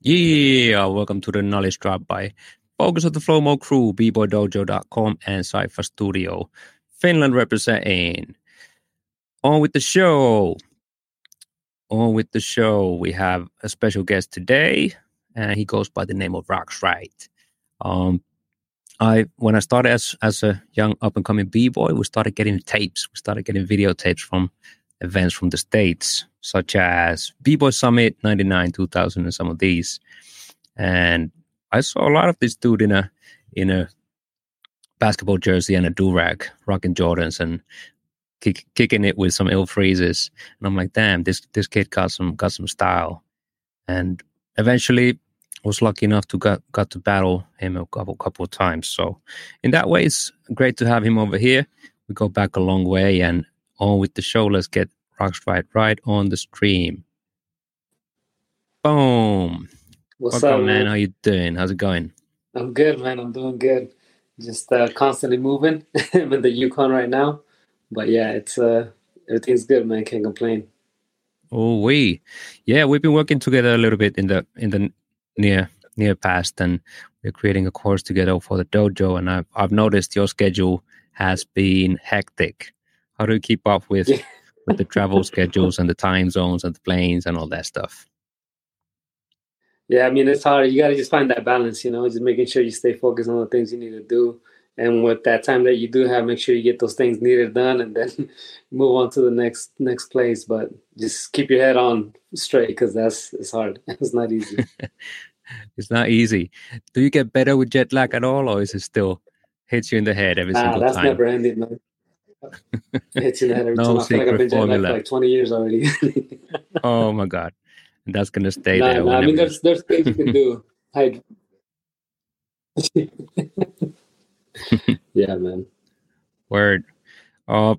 Yeah, welcome to the Knowledge Drop by Focus of the Flow Mo crew, bboydojo.com and Cypher Studio, Finland representing. On with the show. On with the show, we have a special guest today, and he goes by the name of Roxrite. Um, I when I started as as a young up and coming b boy, we started getting tapes. We started getting videotapes from events from the states, such as B Boy Summit '99, 2000, and some of these. And I saw a lot of this dude in a in a basketball jersey and a do rag, rocking Jordans and kick, kicking it with some ill phrases. And I'm like, damn, this this kid got some got some style. And eventually was lucky enough to got, got to battle him a couple couple of times. So in that way, it's great to have him over here. We go back a long way, and on with the show. Let's get Right on the stream. Boom. What's Welcome, up, man? man? How you doing? How's it going? I'm good, man. I'm doing good. Just uh, constantly moving. I'm in the Yukon right now, but yeah, it's uh, everything's good, man. Can't complain. Oh, we, yeah, we've been working together a little bit in the in the near near past, and we're creating a course together for the dojo. And I've I've noticed your schedule has been hectic. How do you keep up with Yeah. With the travel schedules and the time zones and the planes and all that stuff? Yeah, I mean it's hard. You got to just find that balance, you know, just making sure you stay focused on the things you need to do. And with that time that you do have, make sure you get those things needed done, and then move on to the next next place. But just keep your head on straight because that's it's hard. It's not easy. It's not easy. Do you get better with jet lag at all, or is it still hits you in the head every ah, single that's time? That's never ending, man. Hits you in the head every No time. I feel like I've been lagged formula. for like 20 years already. Oh my god, and that's gonna stay Nah, there. nah, I mean, there's there's things you can do. Hide. yeah, man. Word. Uh,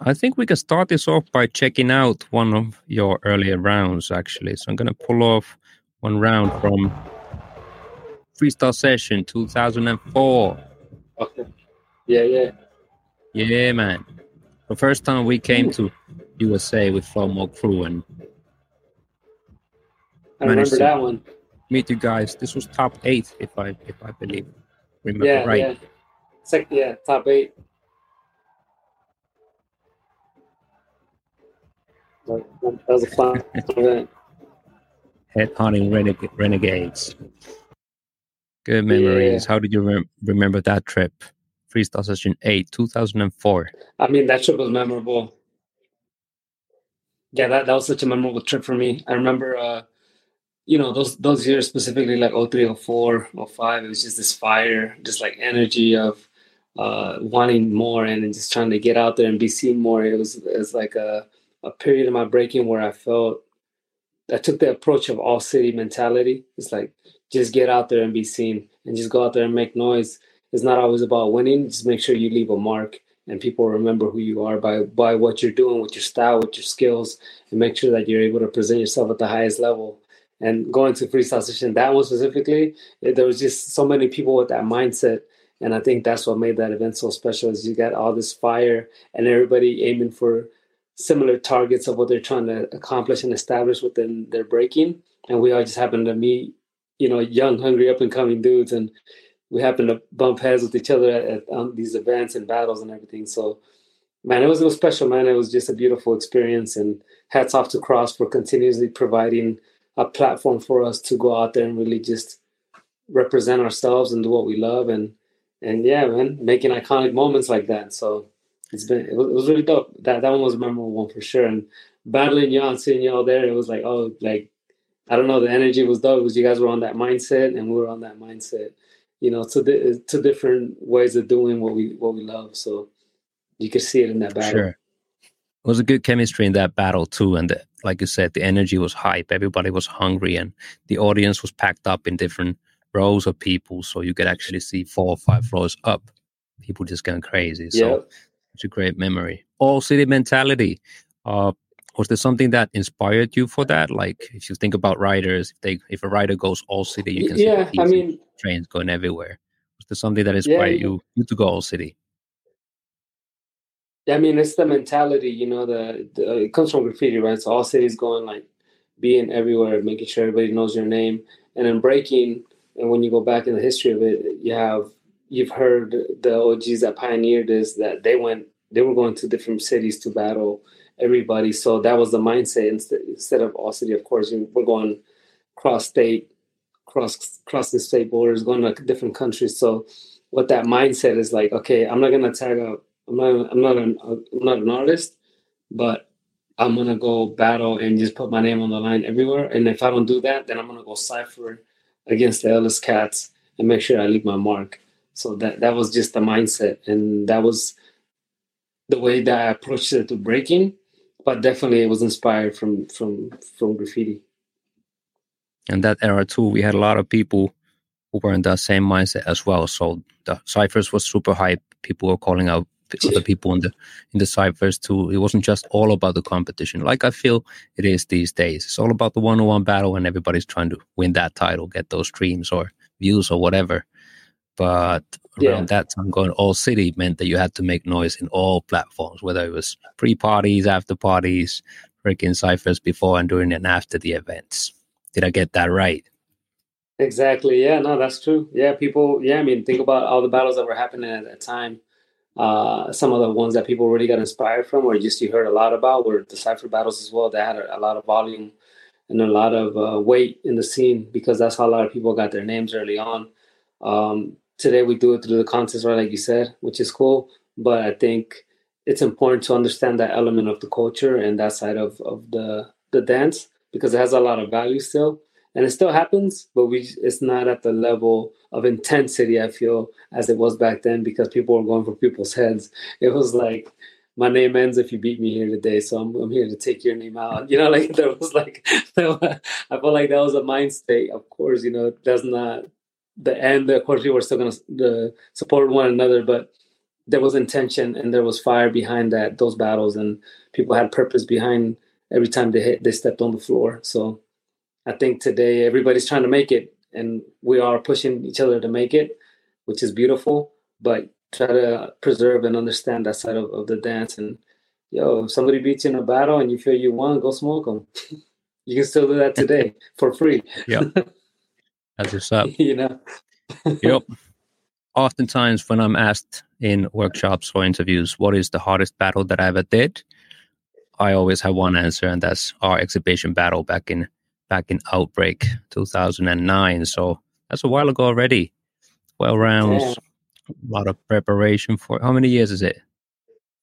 I think we can start this off by checking out one of your earlier rounds, actually. So I'm going to pull off one round from Freestyle Session 2004. Okay. Yeah, yeah. Yeah, man. The first time we came to USA with Flow Mo Crew and I remember that one. meet you guys. This was top eight, if I if I believe remember Yeah, right. yeah. Sec- yeah, top eight. That was a fun event. Head hunting reneg- renegades. Good memories. How did you rem- remember that trip? Freestyle Session 8, 2004. I mean, that trip was memorable. Yeah, that, that was such a memorable trip for me. I remember, uh, you know, those those years specifically, like 03, 04, 05, it was just this fire, just like energy of uh, wanting more and just trying to get out there and be seen more. It was, it was like a, a period of my breaking where I felt I took the approach of all city mentality. It's like just get out there and be seen and just go out there and make noise. It's not always about winning. Just make sure you leave a mark and people remember who you are by by what you're doing with your style, with your skills, and make sure that you're able to present yourself at the highest level. And going to freestyle session, that one specifically, there was just so many people with that mindset. And I think that's what made that event so special is you got all this fire and everybody aiming for similar targets of what they're trying to accomplish and establish within their breaking. And we all just happened to meet, you know, young, hungry, up and coming dudes. And we happened to bump heads with each other at, at um, these events and battles and everything. So, man, it was, it was special, man. It was just a beautiful experience. And hats off to Cross for continuously providing a platform for us to go out there and really just represent ourselves and do what we love. And, and yeah, man, making iconic moments like that. So it's been, it was, it was really dope. That, that one was a memorable one for sure. And battling y'all and seeing y'all there, it was like, oh, like, I don't know, the energy was dope Was you guys were on that mindset and we were on that mindset you know, to the to different ways of doing what we what we love. So you could see it in that battle. Sure. It was a good chemistry in that battle too. And the, like you said, the energy was hype. Everybody was hungry and the audience was packed up in different rows of people. So you could actually see four or five floors up. People just going crazy. So it's a great memory. All city mentality. Uh, was there something that inspired you for that? Like if you think about riders, if they if a rider goes all city, you can see Yeah, the I mean, trains going everywhere. Was there something that inspired yeah. you you to go all city? I mean, it's the mentality, you know, the, the it comes from graffiti, right? So all cities going like being everywhere, making sure everybody knows your name, and then breaking. And when you go back in the history of it, you have you've heard the OGs that pioneered this that they went they were going to different cities to battle everybody. So that was the mindset instead, of city. Of course, we're going cross state, cross cross the state borders, going to different countries. So what that mindset is like, okay, I'm not gonna tag out. I'm not. I'm not an. I'm not an artist, but I'm gonna go battle and just put my name on the line everywhere. And if I don't do that, then I'm gonna go cipher against the Ellis Cats and make sure I leave my mark. So that that was just the mindset, and that was the way that I approached it to breaking. But definitely, it was inspired from from from graffiti. And that era too, we had a lot of people who were in that same mindset as well. So the ciphers was super hype. People were calling out other people in the in the ciphers too. It wasn't just all about the competition, like I feel it is these days. It's all about the one on one battle, and everybody's trying to win that title, get those streams or views or whatever. But around yeah. that time, going all city meant that you had to make noise in all platforms, whether it was pre parties, after parties, freaking ciphers before and during and after the events. Did I get that right? Exactly. Yeah. No, that's true. Yeah. People. Yeah. I mean, think about all the battles that were happening at that time. Uh, some of the ones that people really got inspired from, or just you heard a lot about, were the cipher battles as well. They had a, a lot of volume and a lot of uh, weight in the scene because that's how a lot of people got their names early on. Um, today we do it through the contest, right? Like you said, which is cool. But I think it's important to understand that element of the culture and that side of, of the the dance because it has a lot of value still and it still happens but we it's not at the level of intensity i feel as it was back then because people were going for people's heads it was like my name ends if you beat me here today so i'm, I'm here to take your name out you know like there was like i felt like that was a mind state of course you know that's not the end of course we were still going to support one another but there was intention and there was fire behind that those battles and people had purpose behind every time they hit they stepped on the floor so I think today everybody's trying to make it, and we are pushing each other to make it, which is beautiful. But try to preserve and understand that side of, of the dance. And yo, if somebody beats you in a battle and you feel you won, go smoke them. you can still do that today for free. Yeah, that's what's up. you know. yep. Oftentimes, when I'm asked in workshops or interviews, what is the hardest battle that I ever did, I always have one answer, and that's our exhibition battle back in back in Outbreak 2009. So that's a while ago already. 12 rounds, yeah. a lot of preparation for how many years is it?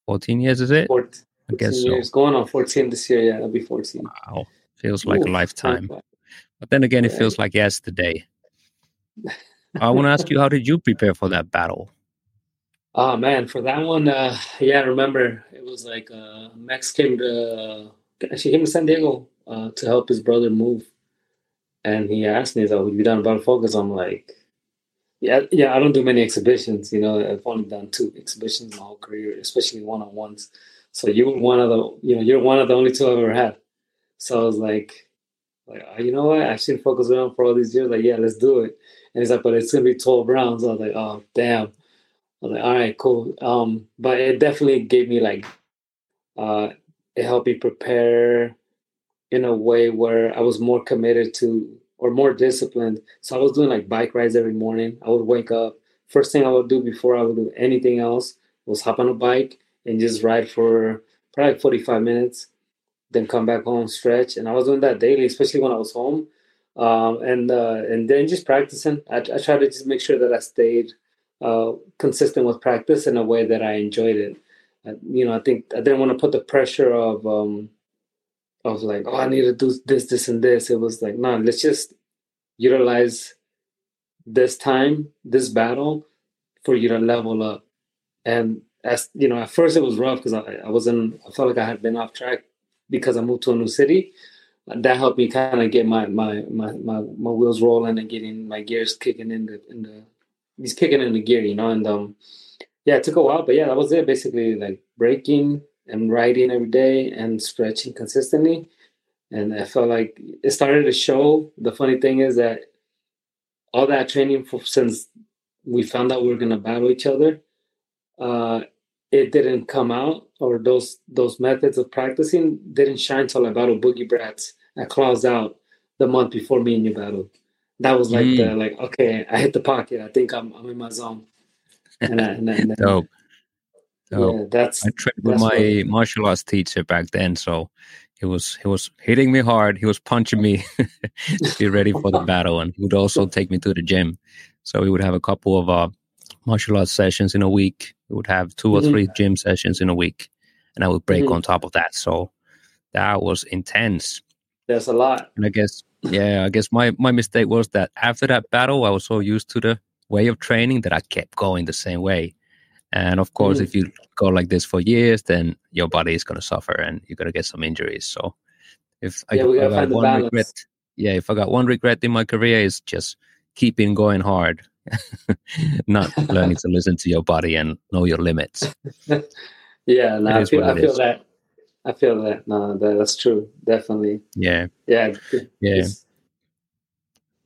14 years is it? 14, I guess so. Years. Going on 14 this year. Yeah, it'll be 14. Wow. Feels like Ooh, a lifetime. But then again, it feels like yesterday. I want to ask you, how did you prepare for that battle? Oh man, for that one, uh, yeah, I remember it was like uh, Max came to she came to San Diego uh, to help his brother move. And he asked me, "Is "Have you be done about focus?" I'm like, "Yeah, yeah. I don't do many exhibitions. You know, I've only done two exhibitions in my whole career, especially one on ones. So you were one of the, you know, you're one of the only two I've ever had. So I was like, like, oh, you know what? I've seen focus around for all these years. Like, yeah, let's do it. And he's like, but it's gonna be 12 rounds. I was like, oh damn. I was like, all right, cool. Um, but it definitely gave me like, uh, it helped me prepare in a way where I was more committed to or more disciplined. So I was doing like bike rides every morning. I would wake up. First thing I would do before I would do anything else was hop on a bike and just ride for probably 45 minutes, then come back home, stretch. And I was doing that daily, especially when I was home. Um, and uh, and then just practicing. I, I tried to just make sure that I stayed uh, consistent with practice in a way that I enjoyed it. I, you know, I think I didn't want to put the pressure of um, of like, oh, I need to do this, this, and this. It was like, no, let's just utilize this time, this battle, for you to level up. And as you know, at first it was rough because I, I wasn't. I felt like I had been off track because I moved to a new city. That helped me kind of get my, my my my my wheels rolling and getting my gears kicking in the in the he's kicking in the gear, you know. And um, yeah, it took a while, but yeah, that was it. Basically, like breaking, and writing every day and stretching consistently. And I felt like it started to show. The funny thing is that all that training for, since we found out we were gonna battle each other, uh, it didn't come out, or those those methods of practicing didn't shine till I battled Boogie Brats I closed out the month before me and you battled. That was like mm. the like okay, I hit the pocket. I think I'm I'm in my zone. And, I, and, and Dope. Dope. Yeah, that's I trained with my what, martial arts teacher back then, so he was he was hitting me hard. He was punching me to be ready for the battle, and he would also take me to the gym. So we would have a couple of uh, martial arts sessions in a week. We would have 2 mm-hmm. or three gym sessions in a week, and I would break mm-hmm. on top of that. So that was intense. There's a lot. And I guess yeah, I guess my my mistake was that after that battle, I was so used to the way of training that I kept going the same way. And of course, mm. if you go like this for years, then your body is going to suffer and you're going to get some injuries. So, if yeah, I, if I got one regret, yeah, if I got one regret in my career, is just keeping going hard, not learning to listen to your body and know your limits. yeah, no, I feel, I feel that. I feel that. No, that, that's true. Definitely. Yeah. Yeah. Yeah.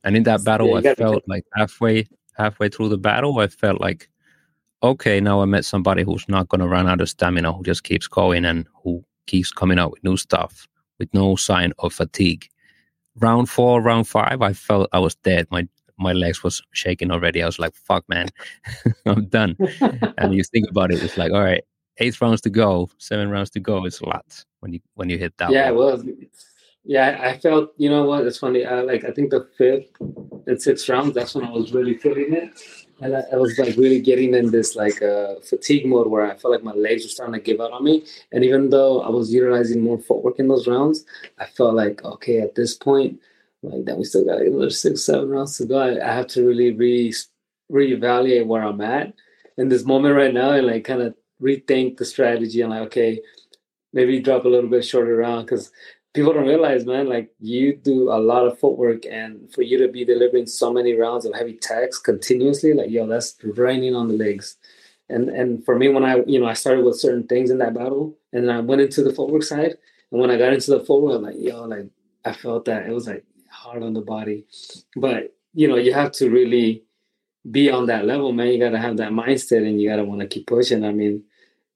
And in that battle, yeah, I felt like halfway halfway through the battle, I felt like, okay, now I met somebody who's not going to run out of stamina, who just keeps going and who keeps coming out with new stuff with no sign of fatigue. Round four, round five, I felt I was dead. My my legs was shaking already. I was like, fuck, man, I'm done. and you think about it, it's like, all right, eight rounds to go, seven rounds to go. It's a lot when you when you hit that. Yeah, well, yeah, I felt. You know what? It's funny. I like. I think the fifth and sixth rounds. That's when I was really feeling it, and I, I was like really getting in this like uh, fatigue mode where I felt like my legs were starting to give out on me. And even though I was utilizing more footwork in those rounds, I felt like okay, at this point, like that we still got another six, seven rounds to go. I, I have to really re reevaluate where I'm at in this moment right now, and like kind of rethink the strategy and like, okay, maybe drop a little bit shorter round because people don't realize, man, like you do a lot of footwork and for you to be delivering so many rounds of heavy tags continuously, like yo, that's raining on the legs. And and for me, when I you know I started with certain things in that battle, and then I went into the footwork side, and when I got into the footwork, I'm like yo, like I felt that it was like hard on the body, but you know you have to really be on that level, man. You got to have that mindset, and you got to want to keep pushing. I mean,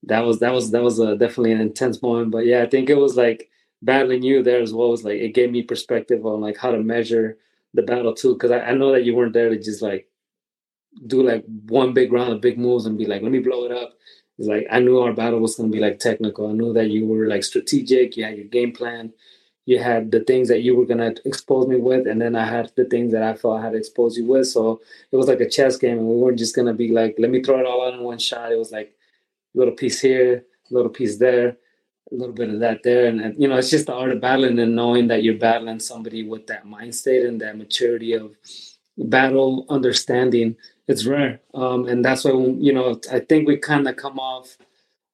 that was that was that was a, definitely an intense moment. But yeah, I think it was like battling you there as well was like it gave me perspective on like how to measure the battle too. Because I, I know that you weren't there to just like do like one big round of big moves and be like, let me blow it up. It's like I knew our battle was gonna be like technical. I knew that you were like strategic. You had your game plan. You had the things that you were gonna expose me with, and then I had the things that I felt I had to expose you with. So it was like a chess game, and we weren't just gonna be like, let me throw it all out in one shot. It was like a little piece here, a little piece there, a little bit of that there. And, and, you know, it's just the art of battling and knowing that you're battling somebody with that mind state and that maturity of battle understanding. It's rare. Um, and that's why, you know, I think we kind of come off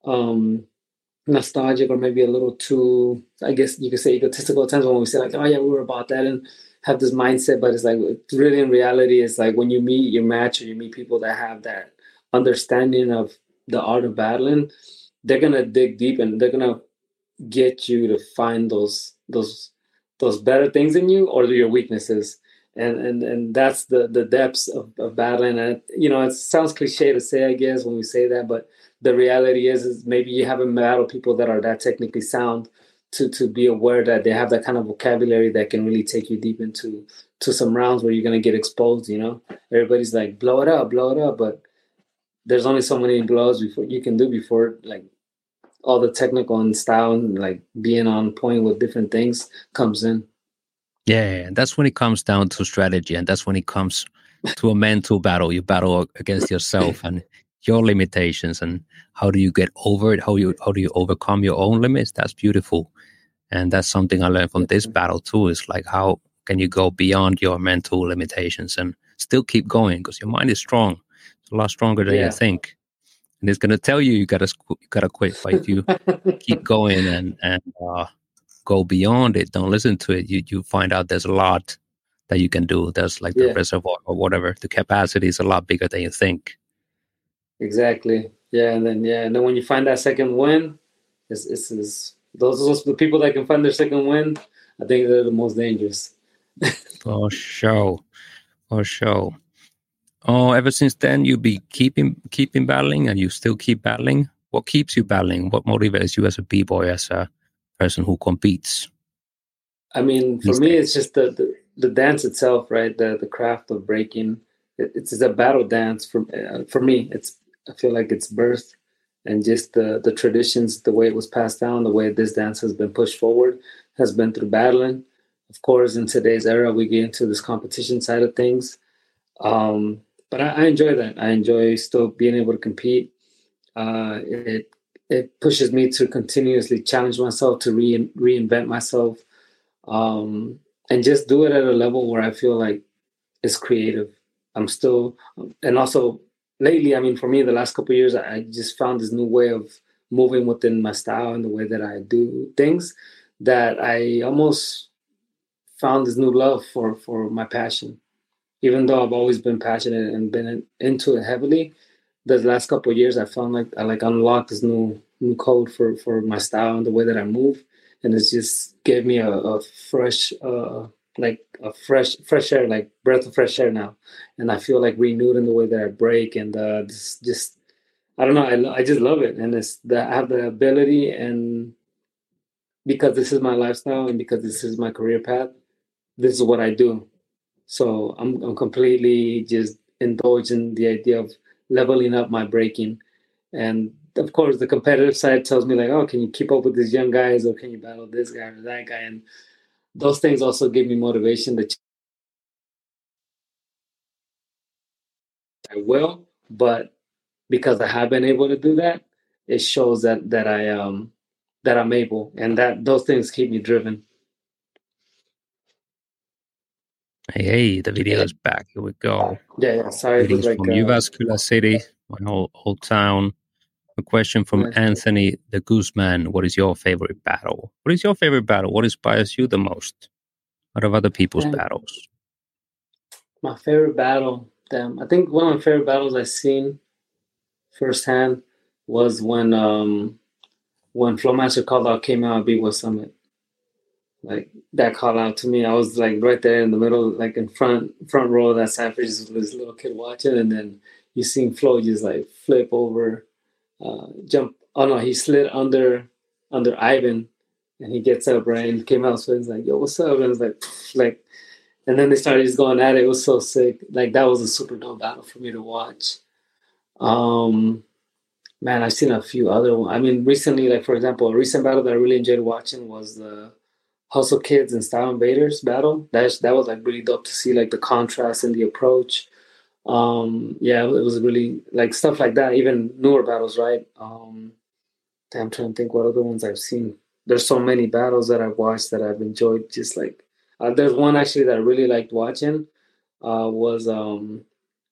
um, nostalgic or maybe a little too, I guess you could say egotistical at times when we say like, oh yeah, we were about that and have this mindset, but it's like really in reality, it's like when you meet your match or you meet people that have that understanding of the art of battling, they're gonna dig deep and they're gonna get you to find those those those better things in you or your weaknesses. And and and that's the the depths of, of battling. And uh, you know, it sounds cliche to say, I guess, when we say that, but the reality is is maybe you haven't battled people that are that technically sound to to be aware that they have that kind of vocabulary that can really take you deep into to some rounds where you're gonna get exposed, you know. Everybody's like, blow it up, blow it up, but there's only so many blows before you can do before like all the technical and style and like being on point with different things comes in. Yeah, And that's when it comes down to strategy, and that's when it comes to a mental battle. You battle against yourself and your limitations, and how do you get over it? How you how do you overcome your own limits? That's beautiful, and that's something I learned from this battle too. Is like how can you go beyond your mental limitations and still keep going because your mind is strong a lot stronger than yeah. you think. And it's gonna tell you you gotta you gotta quit. But if you keep going and and uh, go beyond it, don't listen to it. You you find out there's a lot that you can do. There's like the yeah. reservoir or whatever. The capacity is a lot bigger than you think. Exactly. Yeah, and then yeah, and then when you find that second win, it's it's, it's those are the people that can find their second win. I think they're the most dangerous. For sure. For sure. Oh, ever since then, you be keeping keeping battling, and you still keep battling. What keeps you battling? What motivates you as a b boy, as a person who competes? I mean, for me, it's just the, the, the dance itself, right? The the craft of breaking. It, it's, a battle dance for uh, for me. It's I feel like it's birth and just the the traditions, the way it was passed down, the way this dance has been pushed forward, has been through battling. Of course, in today's era, we get into this competition side of things. Um, but I, I enjoy that. I enjoy still being able to compete. Uh, it it pushes me to continuously challenge myself to re- reinvent myself um, and just do it at a level where I feel like it's creative. I'm still, and also lately, I mean, for me, the last couple years, I just found this new way of moving within my style and the way that I do things that I almost found this new love for for my passion. Even though I've always been passionate and been into it heavily, the last couple years, I found like I like unlocked this new new code for for my style and the way that I move. And it's just gave me a, a fresh uh, like a fresh fresh air like breath of fresh air now. And i feel like renewed in the way that i break and uh this just i don't know i, I just love it. And it's that i have the ability and because this is my lifestyle and because this is my career path this is what i do. So i'm, I'm completely just indulging the idea of leveling up my breaking and of course, the competitive side tells me like, oh, can you keep up with these young guys, or can you battle this guy or that guy? And those things also give me motivation to. I will, but because I have been able to do that, it shows that that I um that I'm able, and that those things keep me driven. Hey, hey, the video is back. Here we go. Yeah, yeah. Sorry, Greetings like, from uh, City, my old, old town. A question from Nice. Anthony the Gooseman. What is your favorite battle? What is your favorite battle? What inspires you the most out of other people's Yeah. battles? My favorite battle, damn. I think one of my favorite battles I've seen firsthand was when um when Flowmaster called out came out at Big West Summit. Like that call out to me, I was like right there in the middle, like in front front row of that just with this little kid watching, and then you seen Flo just like flip over, uh, jump. Oh no, he slid under under Ivan, and he gets up right and came out. So he's like, "Yo, what's up?" And it's like, like and then they started just going at it. It was so sick. Like that was a super dope battle for me to watch. Um, man, I've seen a few other ones. I mean, recently, like for example, a recent battle that I really enjoyed watching was the Hustle Kids and Style Invaders battle. That's that was like really dope to see like the contrast and the approach. Um, yeah, it was really like stuff like that. Even newer battles, right? Um, I'm trying to think what other ones I've seen. There's so many battles that I've watched that I've enjoyed. Just like uh, there's one actually that I really liked watching. Uh, was um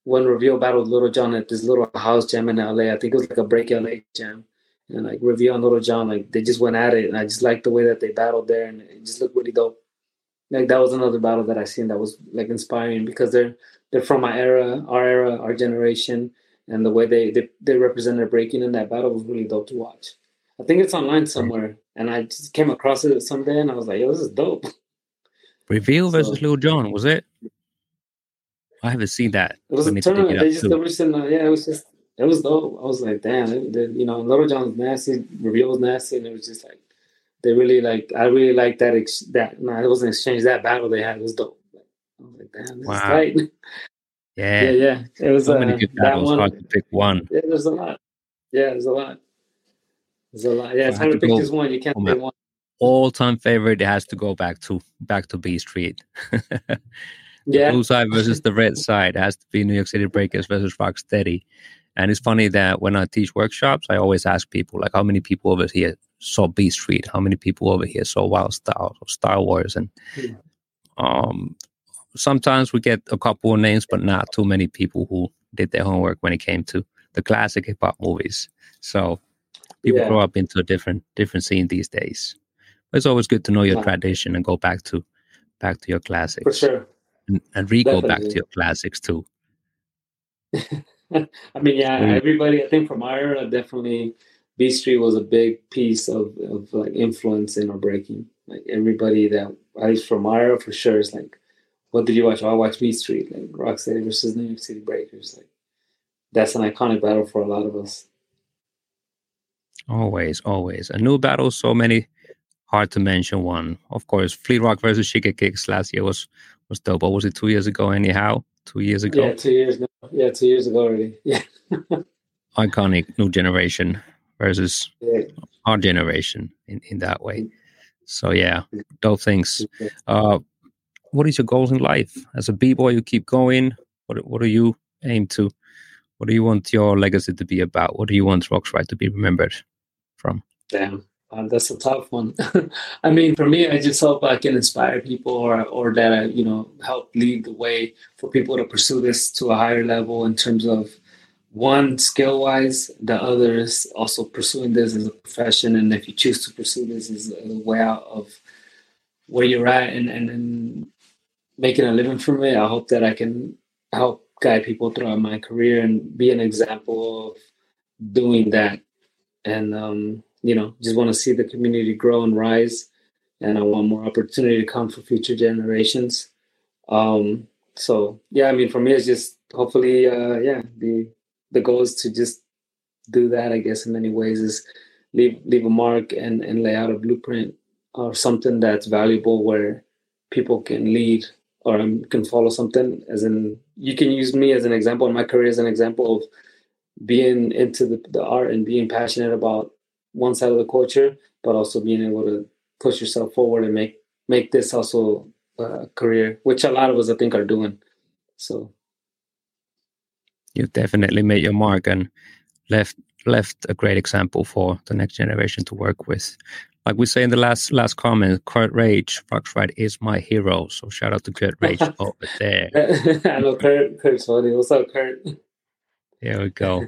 when Reveal battled Little John at this little house jam in LA. I think it was like a Break LA jam. And like Reveal and Little John, like they just went at it, and I just liked the way that they battled there, and it just looked really dope. Like that was another battle that I seen that was like inspiring because they're they're from my era, our era, our generation, and the way they they, they represented breaking in that battle was really dope to watch. I think it's online somewhere, and I just came across it someday, and I was like, "Yo, this is dope." Reveal versus So- Lil Jon, was it? I haven't seen that. It was a need to dig tournament. it They just too. the recent, uh, yeah, it was just it was dope. I was like, damn, it, the, you know, Little John's nasty, Reveal was nasty, and it was just like they really like. I really like that. Ex- that no, it wasn't exchange. That battle they had was dope. I was like, damn, this Wow. is tight. Yeah, yeah, yeah. It was so uh, many good that battles. one. Hard to pick one. Yeah, there's a lot. Yeah, there's a lot. There's a lot. Yeah, it's hard to pick just one. You can't pick one. All-time favorite. It has to go back to back to Beat Street. Yeah, blue side versus the red side. It has to be New York City Breakers versus Rocksteady. And it's funny that when I teach workshops, I always ask people like, how many people over here saw Beat Street? How many people over here saw Wild Style or Style Wars? And Hmm. um, sometimes we get a couple of names, but not too many people who did their homework when it came to the classic hip hop movies. So people Yeah. grow up into a different different scene these days. But it's always good to know your Yeah. tradition and go back to back to your classics for sure. and, and re-go back to your classics too. I mean, yeah, Mm. everybody. I think from our era, definitely, Beat Street was a big piece of, of like influence in our breaking. Like everybody that at least from our era for sure is like, what did you watch? Oh, I watched Beat Street, like Rocksteady versus New York City Breakers. Like that's an iconic battle for a lot of us. Always, always. A new battle, so many hard to mention one. Of course, Fleet Rock versus Kicks last year was was dope. But was it two years ago? Anyhow, two years ago. Yeah, two years. now. Yeah, two years ago already. Yeah. Iconic new generation versus yeah. our generation in in that way. Mm. So yeah, those things. Uh, what is your goals in life as a b boy? You keep going. What what do you aim to? What do you want your legacy to be about? What do you want Roxrite to be remembered from? Damn, uh, that's a tough one. I mean, for me, I just hope I can inspire people, or or that I, you know, help lead the way for people to pursue this to a higher level in terms of one skill wise, the other is also pursuing this as a profession, and if you choose to pursue this as a way out of where you're at and and, and making a living from it, I hope that I can help guide people throughout my career and be an example of doing that. And um, you know, just want to see the community grow and rise. And I want more opportunity to come for future generations. Um, so yeah, I mean, for me, it's just hopefully, uh, yeah, the the goal is to just do that. I guess in many ways is leave leave a mark and and lay out a blueprint or something that's valuable where people can lead or can follow something. As in, you can use me as an example in my career as an example of being into the, the art and being passionate about one side of the culture, but also being able to push yourself forward and make make this also a career, which a lot of us I think are doing. So you definitely made your mark and left left a great example for the next generation to work with. Like we say in the last last comment, Kurt Rage, Roxrite is my hero. So shout out to Kurt Rage over there. I know Kurt. Kurt's funny. What's up, Kurt? There we go.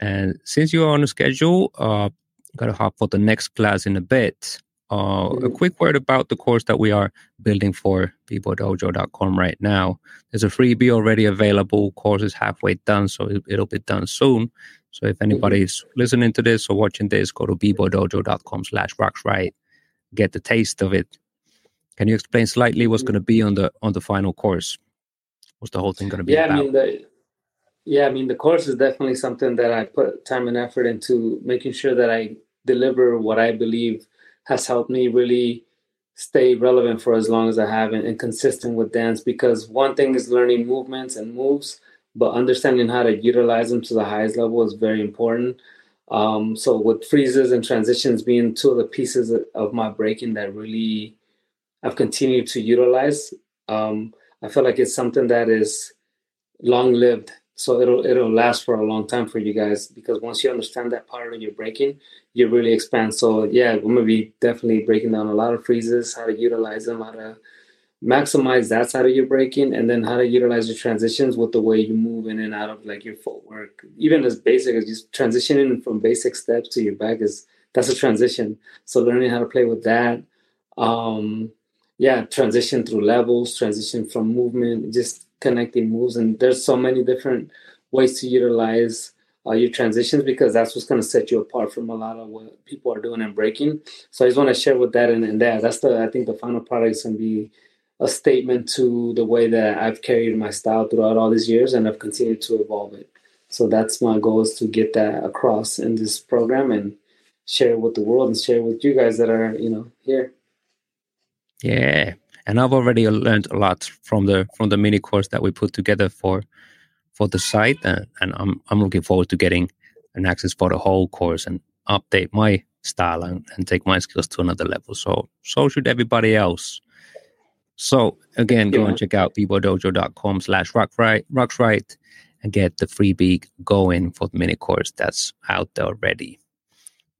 And since you are on a schedule, uh, gotta hop for the next class in a bit. Uh, a mm-hmm. quick word about the course that we are building for bboydojo.com right now. There's a freebie already available. Course is halfway done, so it, will be done soon. So if anybody's mm-hmm. listening to this or watching this, go to bboydojo.com slash roxrite. Get the taste of it. Can you explain slightly what's going to be on the on the final course? What's the whole thing going to be yeah, about? I mean, the, yeah, I mean, the course is definitely something that I put time and effort into making sure that I deliver what I believe has helped me really stay relevant for as long as I have and, and consistent with dance. Because one thing is learning movements and moves, but understanding how to utilize them to the highest level is very important. Um, so with freezes and transitions being two of the pieces of my breaking that really I've continued to utilize, um, I feel like it's something that is long lived so it'll it'll last for a long time for you guys because once you understand that part of your breaking you really expand. So yeah we're to be definitely breaking down a lot of freezes how to utilize them how to maximize that side of your breaking and then how to utilize your transitions with the way you move in and out of like your footwork. Even as basic as just transitioning from basic steps to your back is that's a transition. So learning how to play with that um yeah transition through levels transition from movement just connecting moves and there's so many different ways to utilize uh, your transitions because that's what's going to set you apart from a lot of what people are doing and breaking. So i just want to share with that and, and that. That's the i think the final product is going to be a statement to the way that i've carried my style throughout all these years and i've continued to evolve it. So that's my goal is to get that across in this program and share it with the world and share with you guys that are you know here. Yeah and I've already learned a lot from the from the mini course that we put together for for the site, and, and I'm I'm looking forward to getting an access for the whole course and update my style and, and take my skills to another level. So so should everybody else. So again, go yeah. and check out bboydojo.com slash roxrite and get the freebie going for the mini course that's out there already.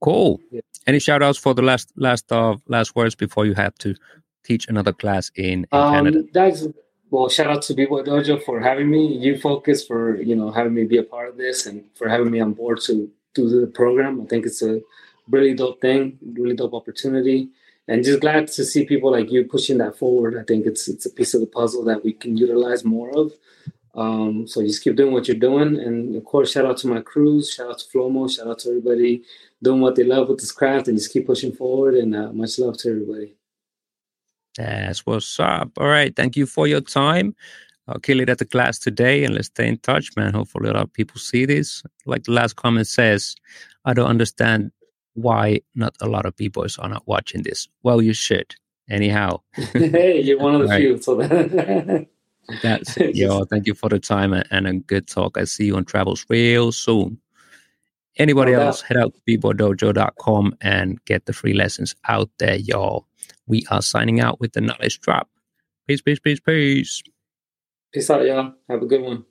Cool. Yeah. Any shout outs for the last last uh, last words before you have to teach another class in, in um, Canada? That's well, shout out to B-Boy Dojo for having me. You focus for you know having me be a part of this and for having me on board to do the program. I think it's a really dope thing, really dope opportunity, and just glad to see people like you pushing that forward. I think it's it's a piece of the puzzle that we can utilize more of. Um, so just keep doing what you're doing, and of course, shout out to my crews, shout out to Flomo, shout out to everybody doing what they love with this craft, and just keep pushing forward. And uh, much love to everybody. That's what's up. All right. Thank you for your time. I'll kill it at the class today and let's stay in touch, man. Hopefully, a lot of people see this. Like the last comment says, I don't understand why not a lot of people are not watching this. Well, you should. Anyhow. hey, you're one of the right. few. So that's it, yo. Thank you for the time and a good talk. I see you on travels real soon. Anybody no else, head out to bboydojo.com and get the free lessons out there, y'all. We are signing out with the knowledge drop. Peace, peace, peace, peace. Peace out, y'all. Have a good one.